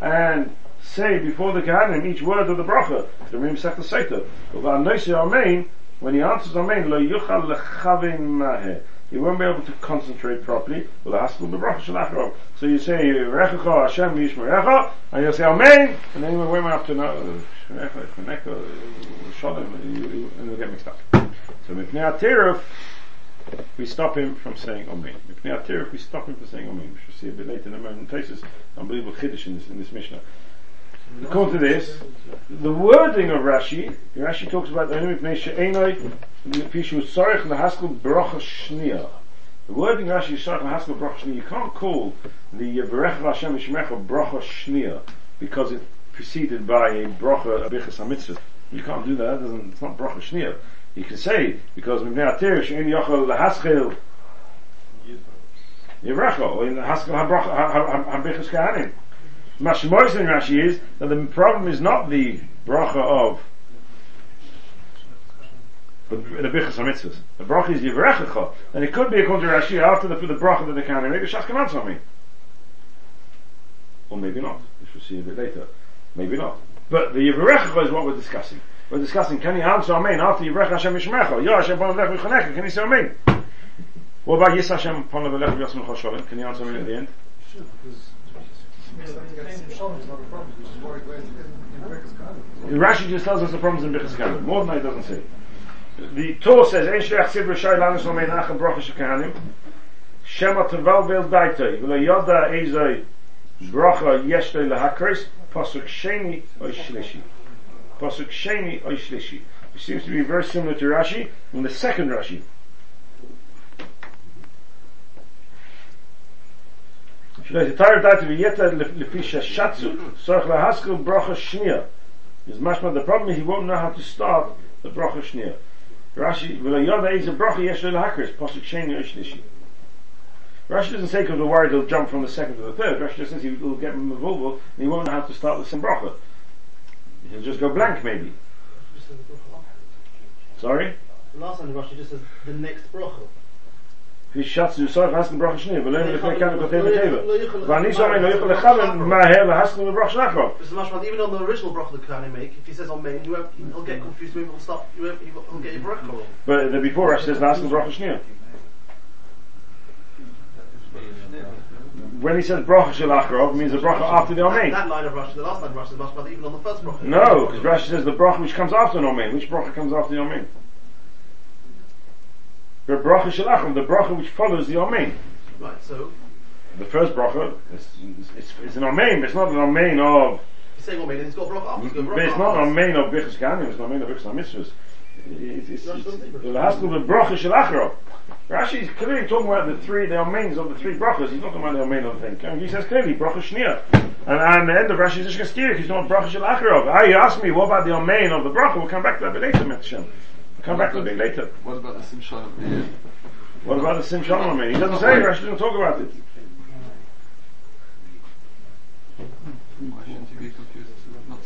And say before the Kohanim each word of the bracha. The Rim Sech the Seita. Amen, when he answers Amen, lo yuchal lechavin maheh. He won't be able to concentrate properly. Well, ask the bracha So you say Rechacha Hashem Yishmerecha, and you'll say Amen, and then you went up to no Shalom, and you'll get mixed up. So Mipnei Atiruf, we stop him from saying Amen. Mipnei Atiruf, we stop him from saying Amen. We shall see a bit later in a moment. Places unbelievable chiddush in this in this Mishnah. According to this, the wording of Rashi, Rashi talks about the. The wording Rashi Yisrael Haskell Bracha Shnia, you can't call the Berech Hashem Yishmecha Bracha Shnia because it's preceded by a Bracha Abichas HaMitzvah. You can't do that, doesn't, it's not Bracha Shnia. You can say, because Mibnei Atir, Shein Yochel Lahaskell Yivrecha, or in Haskell HaBichas Kahanim. Mashmois in Rashi is that the problem is not the bracha of the, the bichas hamitzvahs. The bracha is yivrechecha, and it could be according to Rashi after the, the bracha that they can make a shaskanat something. Or maybe not. We shall see a bit later. Maybe not. But the yivrechecha is what we're discussing. We're discussing can you answer amen after yivrecha Hashem yishmecha? Yo Hashem pon lech v'chonecha. Can you say amen? What about Yis Hashem pon lech v'yosem l'chosholim? Can you answer amen at the end? Sure, because Rashi just tells us the problems in Bichas Kahanim. More than that, doesn't say. The Torah says, "Ein shleach tzibur shai lanus lo meinach and bracha shekahanim." Shema teval vel daitoi v'lo yoda ezoi bracha yesh lo lahakris pasuk sheni oy shlishi. Pasuk sheni oy shlishi. It seems to be very similar to Rashi in the second Rashi. The Torah daite v'yeta lefi shashatzu sorach lahaskel bracha shnia. Is mashma the problem is he won't know how to start the bracha shnia. Rashi v'lo yoda is a bracha yesh lahakris pasuk sheni oy shlishi. Rashi doesn't say because we're worried he'll jump from the second to the third. Rashi just says he will get mavulvul and he won't know how to start the same bracha. He'll just go blank maybe. Sorry? The last time Rashi just says the next bracha. Sorach haskel bracha shnia v'lo lefnei kan kotei v'teva. V'ani shomei lo yichol lechaven maher lahaskel bracha shlachov. This is much more, even on the original bracha the Kohanim make, if he says oh, on main, you won't, he'll get confused, maybe he'll stop, he'll get your bracha wrong. But the before Rashi says bracha shnia. When he says bracha shalacharov, means the bracha after the That, Amen. that line of Rashi, the last line of Rashi is much more, even on the first bracha. No, because Rashi says the bracha which comes after the Amen. Which bracha comes after the Amen? The bracha shalacharov, the bracha which follows the Amen. Right, so, The first bracha is it's, it's an Amen, it's not an Amen of. he's saying and he's got bracha he's got But bracha it's not an. Amen of bichas kanim. It's an Amen of bichas hamitzvahs. It's, it's, it's, say the bracha. has to bracha shalacharov. Rashi is clearly talking about the three, the Amens of the three brachas. He's not talking about the Amen of the thing. And he says clearly bracha shnia. And, and the end of Rashi is Ishkaskirik. He's not bracha shalacharov. Ah, you ask me what about the Amen of the bracha? We'll come back to that later, Mitzvah. Come back to it later. What about the Simshon at? What about the Sim Shalom Amen? He doesn't say. Rashi doesn't talk about it. Why shouldn't you be confused not?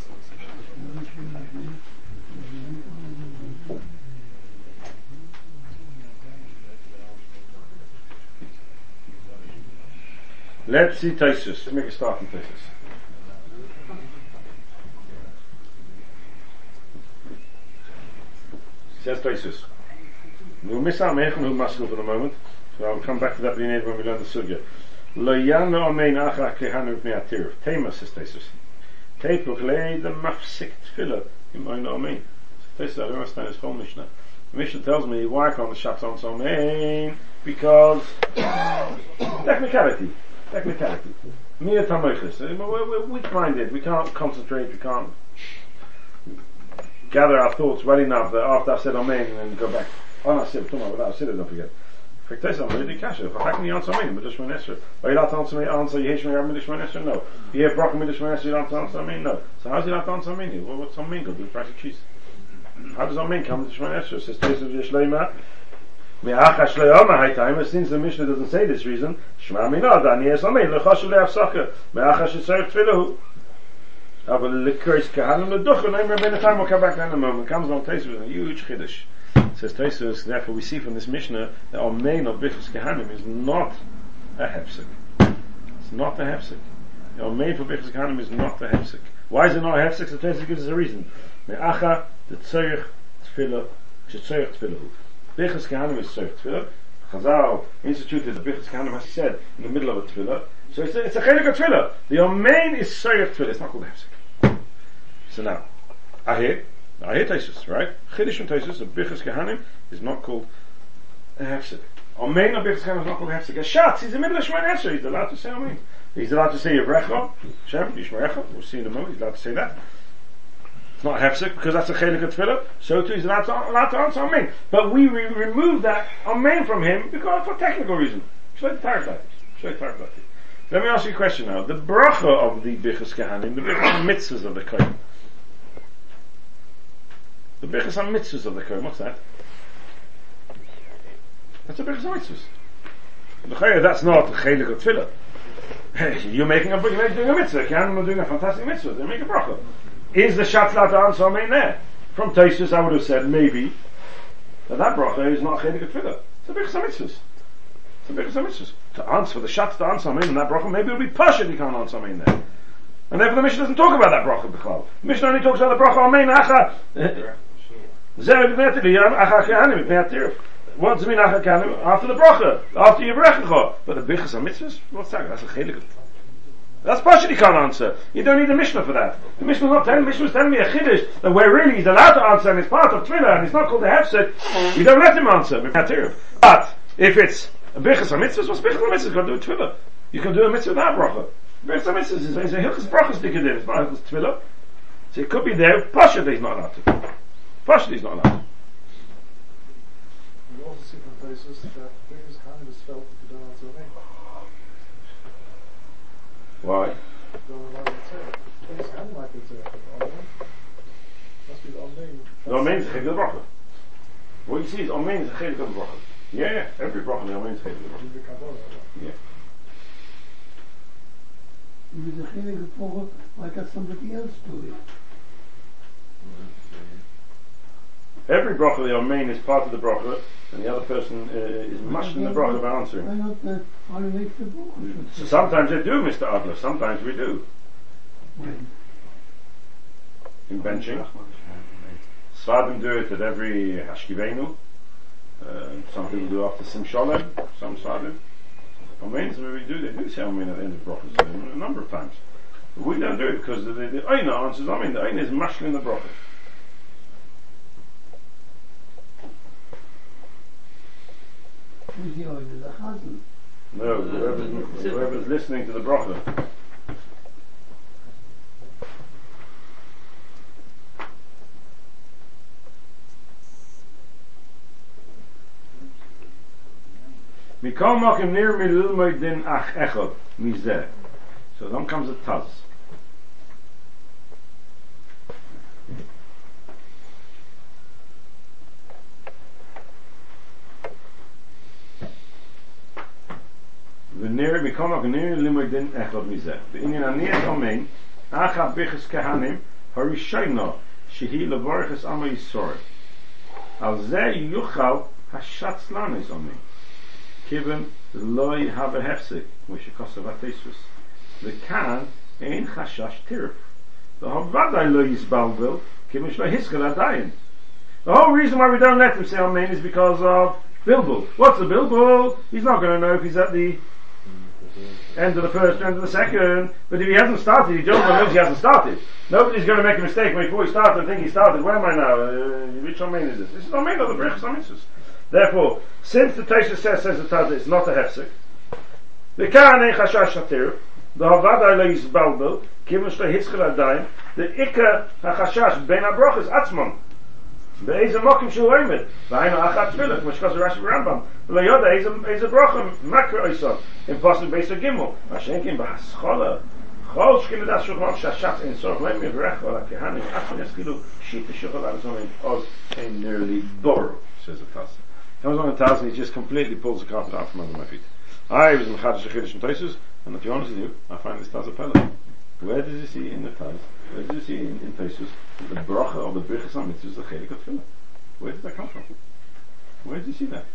Let's see Taisus. Let's make a start in Taisus. Taisus. We'll miss out Mechon who Maskell for the moment, so I'll come back to that a when we learn the Sugya. Lo yano amein acha kehanu b'nei atiruf. Tema says Taisus. Teipuch lei the mafsik tefillah im oin amein. Taisus, I don't understand his whole Mishnah. The Mishnah tells me why can't the Shatzon so amein? Because [COUGHS] technicality. Technicality. Mere tamoichus. Uh, We're, we're weak-minded. We can't concentrate. We can't gather our thoughts well enough that after I've said Amen and then go back. Oh, no, sit, come on, without sit, don't forget. Friktes am really kasha. How can you answer Amen? But just Esra. Are you allowed to answer me? Answer Yesh me Midish Esra? No. You hear Brock Midish Esra, you don't answer Amen? No. So how's he allowed to answer Amen? Well, what's Amen got to do with cheese? How does Amen come to Shemon Esra? It says Tesef Yeshleima. Me'acha shle'oma haytaimer, since the Mishnah doesn't say this reason, Shema minad, ani es amein, lechoshu le'afsaka, me'acha shetzarech tfilahu. Aber lekris kahanim leduchen, I'm Rabbeinu Chaim, we'll come back that in a moment. Comes Taisus with a huge chiddush. Says Taisus, therefore we see from this Mishnah that our main of Bichus Kahanim is not a hefsek. It's not a hefsek. Our main for Bichus Kahanim is not a hefsek. Why is it not a hefsek? So Taisus gives us a reason. Me'acha, the tzorich tfilah, shetzorich tfilahu. Bichas Kahanim is served tefillah. Chazal instituted the Bichas Kahanim, as he said, in the middle of a tefillah. So it's a, it's a chelik of tefillah. The Omein is served tefillah. It's not called hefsek. So now, Ahir, Ahir Taisus, right? Chiddush and Taisus, the Bichas Kahanim is not called hefsek. Omein of Bichas Kahanim is not called hefsek. Shatz, he's a middle of Shemon He's allowed to say Omein. He's allowed to say Yevrecha, Shem, Yishmerecha. We'll see in a moment. He's allowed to say that. It's not hefsek because that's a chelik of tefillah. So too is allowed to, allowed to answer amen. But we re- remove that amen from him because for technical reason. Shloit Tardat. Shloit Tardat. Let me ask you a question now. The bracha of the bichas kehanim, the bichas mitzvahs of the kohen. The bichas mitzvahs of the kohen. What's that? That's a bichas mitzvahs. The chayah, that's not chelik of tefillah. You're making a, you're doing a mitzvah. Kehanim are doing a fantastic mitzvah. They make a bracha. Is the shatlat answer amen there? From Taisus, I would have said maybe that that bracha is not chelik tefillah. It's a bichas mitzvahs. It's a bichas mitzvahs. To answer the shat to answer amen in that bracha, maybe it'll be pasha you can't answer amen there. And therefore the Mishnah doesn't talk about that bracha b'chlal. The Mishnah only talks about the bracha acha. Zeh acha kehanim b'nei atirif. What does it mean acha kehanim? After the bracha, after you brechacha. But the bichas mitzvahs, what's that? That's a chelik. That's partially can't answer. You don't need a Mishnah for that. The Mishnah's not telling, the Mishnah's telling me a chiddush that where really he's allowed to answer and it's part of Twitter and it's not called a hefset, you don't let him answer. But if it's a bichas mitzvahs, what's bichas mitzvahs? You can do a tefillah. You can do a mitzvah without bracha. Bichas mitzvahs is, a hilchas brachas dikadin. It's not hilchas tefillah. So it could be there. Pasha he's not allowed to. Pasha he's not allowed to. You also see from places that biggest kind is felt if you don't answer amen. Why? Don't like it say. Biggest hand like it say. Amen. Must be the amen. The amen is a chilek of bracha. What you see is amen is a chilek of bracha. Yeah, yeah. Every bracha the amen is a chilek of bracha. The Kabbalah. Yeah. With the chilek of bracha, like that somebody else do it. Every bracha the amen is part of the bracha, and the other person uh, is mashing the bracha by answering. Why not the, why make the bracha? So sometimes they do, Mr. Adler. Sometimes we do. When? In benching. Svadim do it at every Hashkivenu. Uh, some people do after Sim Sholem. Some Svadim. Amen, so we do, they do say Amen at the end of brachas a number of times. But we don't do it because the, the, the Aina answers Amen. The Aina is mashing the bracha. No, whoever's, whoever's listening to the broder. Mir kaum mach him near me to ach echo, miser. So then comes the taws. The whole reason why we don't let them sell Amen is because of bilbul. What's a bilbul? He's not going to know if he's at the end of the first, end of the second. But if he hasn't started, he don't knows he hasn't started. Nobody's going to make a mistake before he started and think he started. Where am I now? Uh, which Amen is this? This is Amen of the Brechus Amitzvus. Therefore, since the Tosha says, says the Taz, it's not a hefsek. The Ka'an ein chashash shatir. The Havada lo yisbalbel. Kivin shlo hitzchel adayin. The Ika ha-chashash ben ha-brochas atzmon. באיזה מוקים שהוא עומד, והיינו אחת תפילה, כמו שכוסו רש"י ברמב"ם, ולא יודע איזה, איזה ברוכם, מקרו איסון, אם פוסל בייס הגימו, מה שאין כן בהסחולה, כל שכין לדעת שוכנון שהשץ אין צורך להם יברך על הכהנים, אף אחד יסכילו שיטה שוכל על הזמן עוז אין nearly borrow, says the Taz. Comes on the Taz and he just completely pulls the carpet out from under my feet. I was in Chadash Achidish and Toisus, and to be honest with you, I find this Taz a pellet. Where does he see in the Taz, where does he see in, in Toisus, the bracha of the Birchas HaMitzvah is the Chelik of Tefillah? Where did that come from? Where did you see that?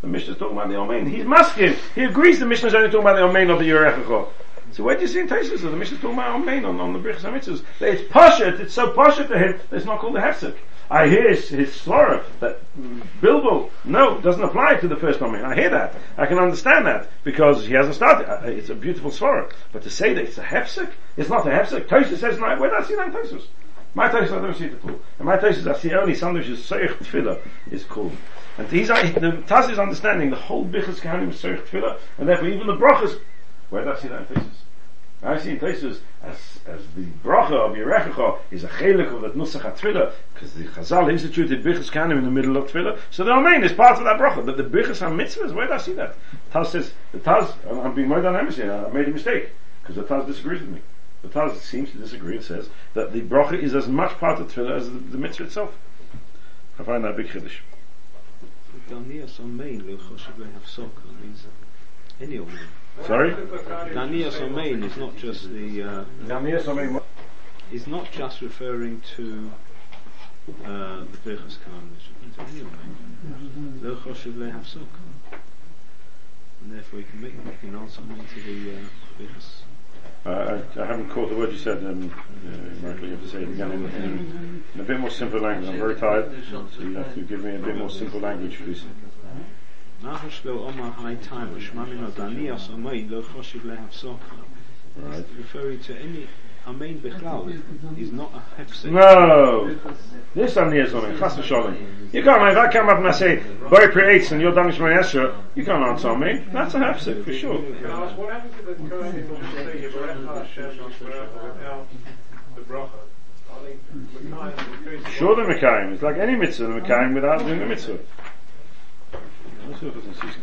The Mishnah is talking about the Amen. He's masking. He agrees the Mishnah is only talking about the Amen of the Yerechacho. So where do you see in Taisus the Mishnah is talking about Amen on, on the Birchas HaMitzvahs? That It's Pashat, it's so Pashat to him it's not called the Hefsek. I hear his, his that Bilbo, no, doesn't apply to the first Amen. I hear that. I can understand that because he hasn't started. Uh, It's a beautiful slur. But to say that it's a Hefsek, it's not a Hefsek. Taisus says, no, where did I see that in Taisus? My Taisus I don't see it at all. And my Taisus I see only something which is Seich Tefillah is called. And he's, uh, the Taz is understanding the whole Bichas Kahanim is Seich Tefillah, and therefore even the Brachas, where did I see that Taisus? I see in places as as the bracha of Yerechecha is a chelik of that nusach HaTfilah, because the Chazal instituted Bichas Kanim in the middle of Tfilah, so the Amen is part of that bracha, but the Bichas HaMitzvahs, where did I see that? Taz says, the Taz, I'm, being more than embassy, I made a mistake, because the Taz disagrees with me. The Taz seems to disagree and says that the bracha is as much part of Tfilah as the, the mitzvah itself. I find that a big chiddush. Lehafsok means any. Sorry? Danias Somain is not just the, uh, is not just referring to uh, the Birchas Khan, it's referring to any Amein. Lo choshev lehafsok. And therefore you can make, you can answer Amein to the uh, Birchas. Uh, I, I haven't caught the word you said, um, uh, Michael, you have to say it again in, in, in a bit more simple language. I'm very tired, so you have to give me a bit more simple language, please. Right. Referring to any Amein Bechlal is not a hefsek. No! This on the something, chas v'sholem. You can't, if I come up and I say, Boy creates and you're Danish Esra, you can't answer me. That's a hefsek, for sure. What happens if the Kohen people say Yevarecha Hashem without the bracha? Are they Mekayim the Kohen? Sure the Mekayim, it's like any mitzvah, the Mekayim without doing the mitzvah. Let's see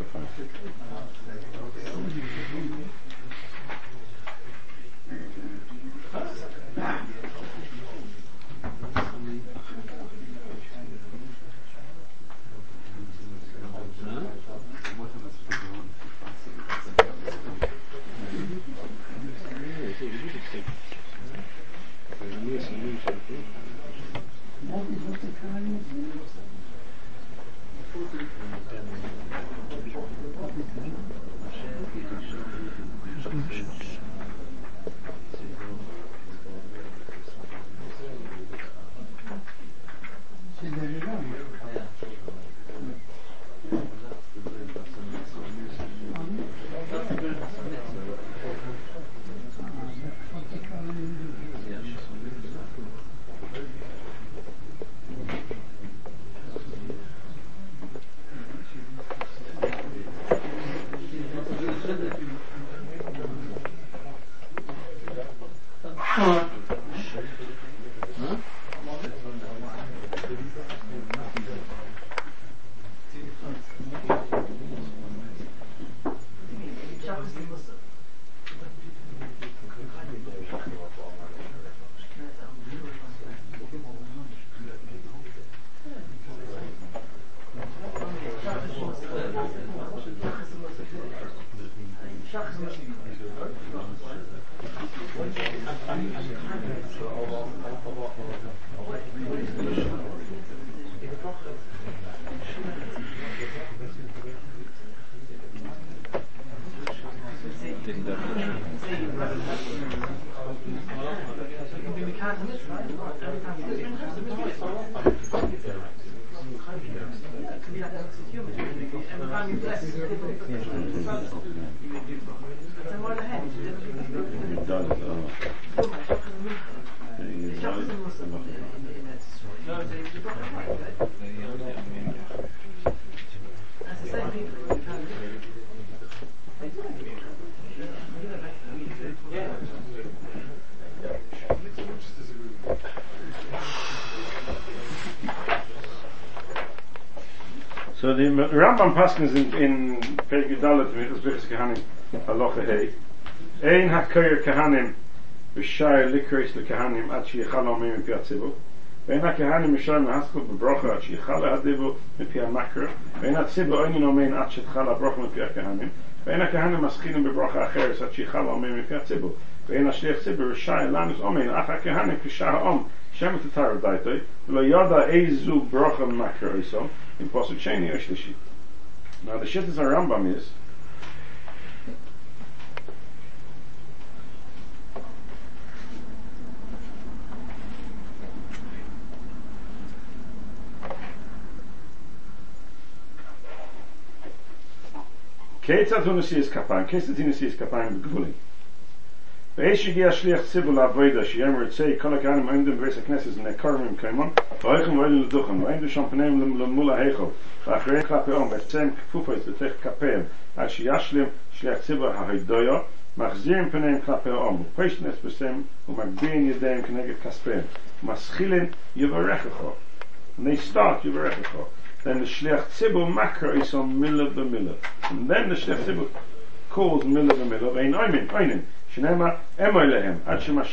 Paskins in, in Perek Yudalet, Michas Bichas Kahanim, Halacha Hey, Ein HaKoyer Kahanim, V'shayr Likris LeKahanim, Ad Sheyichal Omim Mipi HaTzivu, ואין הכהנים משל מהסקול בברכה עד שיחל הדיבו מפי המקרא ואין הציבו אין אומן עד שתחל הברכה מפי הכהנים ואין הכהנים מסכינים בברכה אחרת עד שיחל אומן מפי הציבו ואין השליח ציבור רשאי לנוס אומן אך הכהנים כשעה האום שם תתר דייטוי ולא ידע איזו ברכה מקרא איסו in posuk sheni or shlishi. Now the shittas on Rambam is כיצד הוא נשיא כפיים? כיצד היא נשיא כפיים בגבולים? ואיש שהגיע שליח ציבור לעבודה שיאמר יצא כל הכהנים עומדים בבית הכנסת Ich mal in doch ein Wein schon nehmen mit dem Mulla Hegel. Ich habe gerade auch ein bisschen Kupfer ist Tech Kapel. Als ich Jaslim schlecht selber habe ich da. Mach sie ein Penen Kapel um. Weiß nicht was dem und mein Bein ihr dem Knecht Kasper. Mas khilen ihr Recht auf. Und ich start ihr Recht auf. Dann der schlecht Macker ist am Miller be Miller. Und dann der schlecht Kohl Miller be Miller bei Neumen Penen. Schneimer einmal lehen. Als ich mach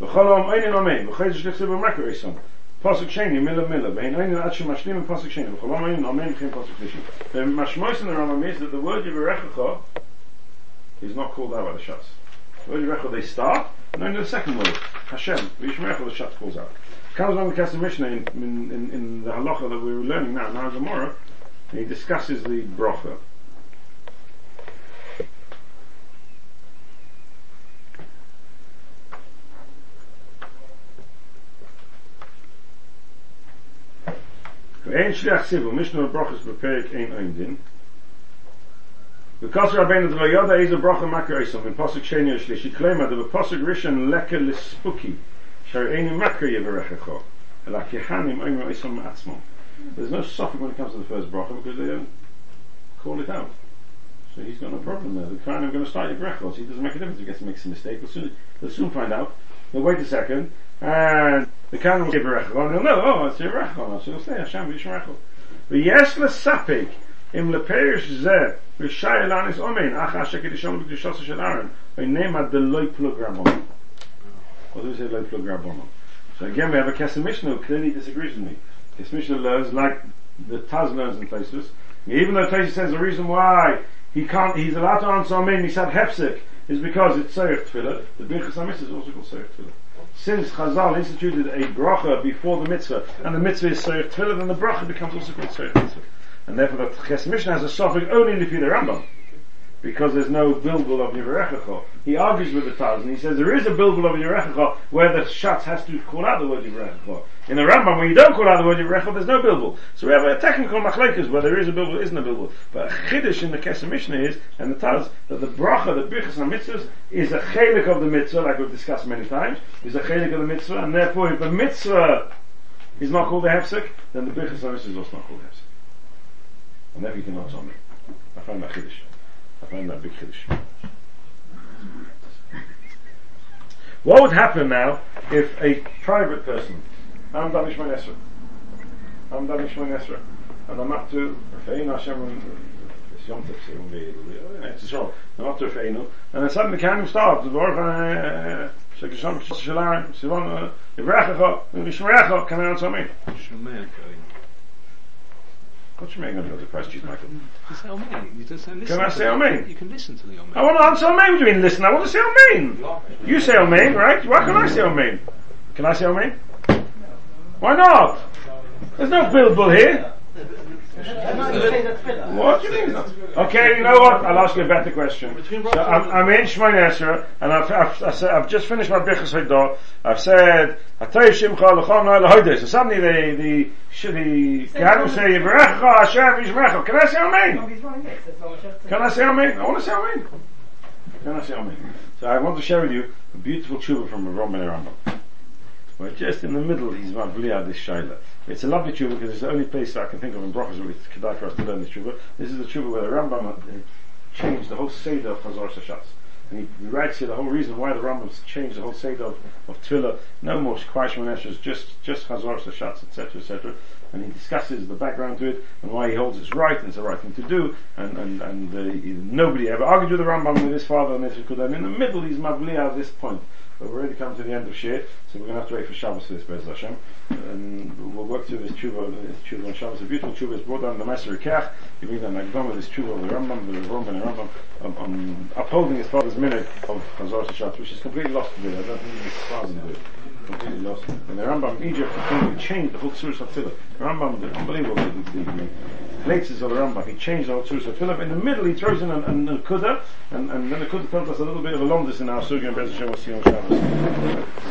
V'cholom einin omein, v'chayz shlichse b'makarisam. Pasuk sheni, mila mila, v'ein einin ad shemashlim pasuk sheni, v'cholom einin omein, v'chim pasuk shlishi. The mashmois in the Rambam is that the word Yivarechacha is not called out by the Shas. The word Yivarechacha, they start, and then the second word, Hashem, Yishmerecha, the Shas calls out. Comes on the Kassim Mishnah in, in, in, in the halacha that we were learning now, now Gemara, and he discusses the brocha. ואין שליח סיבו, משנו ברוכס בפרק אין אין דין. וכוס רבינו דבר יודע איזה ברכה מקר איסום, in פוסק שני השלישי קלמה, דבר פוסק ראשון לקה לספוקי, שר אינו מקר יברככו, אלא כהנים אינו איסום מעצמו. There's no suffix when it comes to the first bracha because they don't call it out. So he's got no problem there. The kind I'm going to start your brachos. He doesn't make a difference if he gets makes a mistake. We'll soon, we'll soon find out. We'll wait a second. And the can will give a rechel, and know, oh, it's a rechel, so he'll say, Hashem v'yishmerechel. V'yesh l'sapik, im leperish zeh, v'shai elanis omein, ach asher kedishon v'kedishos shel Aaron, v'nema de loy plug rabbonon. What do we say loy plug rabbonon? So again, we have a Kesem Mishnah who clearly disagrees with me. Kesem Mishnah learns, like the Taz learns in places, even though Taz says the reason why he can't, he's allowed to answer Amen, he said Hefsik, is because it's Seirich Tefillah, the Birchas HaMitzvah is also called Seirich Tefillah. Since Chazal instituted a bracha before the mitzvah, and the mitzvah is Seir Tefillah, then the bracha becomes also called Seir Mitzvah. And therefore the Ches Mishnah has a suffix only in the Rambam because there's no bilbul of Yivarechacha. He argues with the Taz and he says there is a bilbul of Yivarechacha where the Shatz has to call out the word Yivarechacha. In the Rambam, when you don't call out the word Yivarechacha, there's no bilbul. So we have a technical machlekes where there is a bilbul, isn't a bilbul. But a chiddush in the Kesem Mishnah is, and the Taz, that the bracha, the birchas and mitzvahs, is a chelik of the mitzvah, like we've discussed many times, is a chelik of the mitzvah, and therefore if the mitzvah is not called a hefsek, then the birchas and is also not called a hefsek. And therefore you cannot tell me. I find that chiddush. What would happen now if a private person, I'm Danish Manesra, I'm Danish Manesra, and I'm up to Refein Hashem, it's Yom Tov, so it's Yom I'm up to Refeinu, and then suddenly Kanim starts, the Baruch Hanah, Shekisham, Shalim, Sivan, Yivrachacha, Yishmarecha, come out to me. Shemecha. What do you mean I'm going to depressed you, Michael? It's Elmain. You just say listen. Can I say You can listen to the I want to answer I What do you mean listen? I want to say Elmain. You say Elmain, right? Why can't I say Elmain? Can I say Elmain? Why not? There's no Bilbo here. What do you mean? Okay, you know what? I'll ask you a better question. So I'm, I'm in Shmoy Esra, and I've, I've, I've, I've just finished my Birchas Haidah. I've said, Atay Shimcha L'chon Noel Hoydeh. So suddenly the, the, sh- the, Kehanim say, Yivarecha Hashem Yishmerecha. Can I say Amen? Can I say Amen? I want to say Amen. Can I say Amen? So I want to share with you a beautiful tshuva from Ram Ben Rambam. Where just in the middle he's Mavliya this Shaila. It's a lovely tshuva because it's the only place I can think of in Brachas where it's kedai for us to learn this tshuva. This is the tshuva where the Rambam changed the whole Seder of Chazor Sashatz. And he writes here the whole reason why the Rambam changed the whole Seder of, of Tefillah. No more Kwaish Moneshers, just, just Chazor Sashatz, etc., etc. And he discusses the background to it and why he holds it's right and it's the right thing to do. And, and, and uh, he- nobody ever argued with the Rambam with his father and this and in the middle he's Mavliya at this point. But we've already come to the end of Shir, so we're going to have to wait for Shabbos for this, Bez Hashem. And we'll work through this tshuva, this tshuva on Shabbos. A beautiful tshuva is brought down the Master Kach. You read an Agdama, this tshuva of the Rambam, the Rambam and the Rambam, on, on upholding his father's minute of Chazor Shabbat, which is completely lost today. I don't think he's Chazan do it. Completely lost. And the Rambam Egypt completely changed the whole Tzuris of. The Rambam, the unbelievable, the, the, the places of the Rambam, he changed whole Tzuris of In the middle, he throws in a, a, a Kudah, and, and then the Kudah tells us a little bit of a longest in our Sugi and Bez Hashem, we'll see on Shabbos.